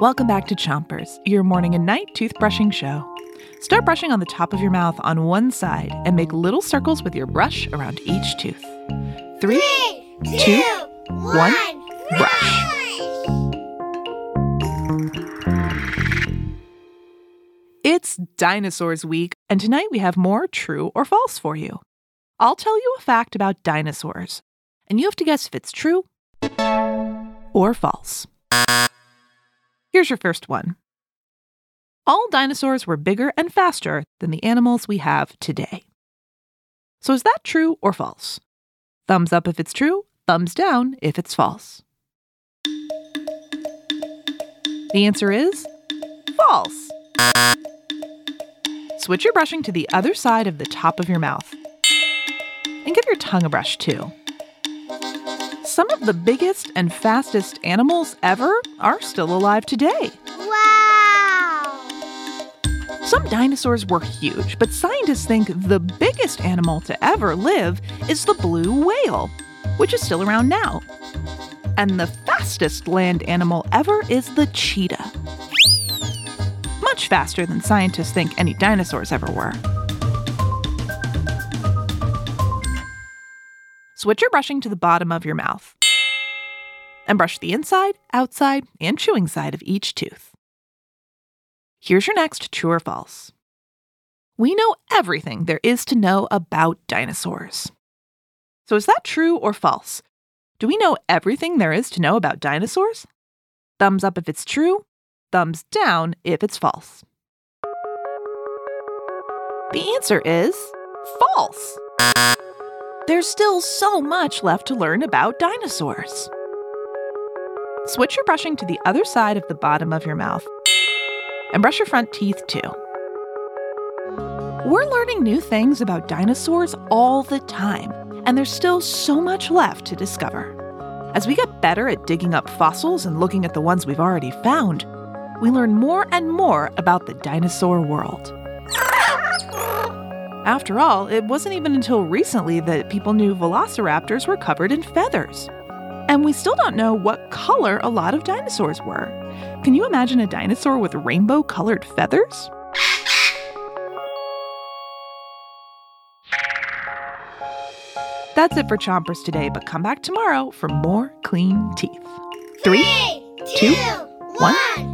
Welcome back to Chompers, your morning and night toothbrushing show. Start brushing on the top of your mouth on one side and make little circles with your brush around each tooth. Three, Three, two, two, one, one, brush. It's Dinosaurs Week, and tonight we have more true or false for you. I'll tell you a fact about dinosaurs, and you have to guess if it's true or false. Here's your first one All dinosaurs were bigger and faster than the animals we have today. So is that true or false? Thumbs up if it's true, thumbs down if it's false. The answer is false. Switch your brushing to the other side of the top of your mouth. And give your tongue a brush too. Some of the biggest and fastest animals ever are still alive today. Wow! Some dinosaurs were huge, but scientists think the biggest animal to ever live is the blue whale, which is still around now. And the fastest land animal ever is the cheetah. Much faster than scientists think any dinosaurs ever were. Switch your brushing to the bottom of your mouth. And brush the inside, outside, and chewing side of each tooth. Here's your next true or false. We know everything there is to know about dinosaurs. So is that true or false? Do we know everything there is to know about dinosaurs? Thumbs up if it's true, thumbs down if it's false. The answer is false. There's still so much left to learn about dinosaurs. Switch your brushing to the other side of the bottom of your mouth and brush your front teeth too. We're learning new things about dinosaurs all the time, and there's still so much left to discover. As we get better at digging up fossils and looking at the ones we've already found, we learn more and more about the dinosaur world. After all, it wasn't even until recently that people knew velociraptors were covered in feathers. And we still don't know what color a lot of dinosaurs were. Can you imagine a dinosaur with rainbow colored feathers? That's it for Chompers today, but come back tomorrow for more clean teeth. Three, two, one, spit.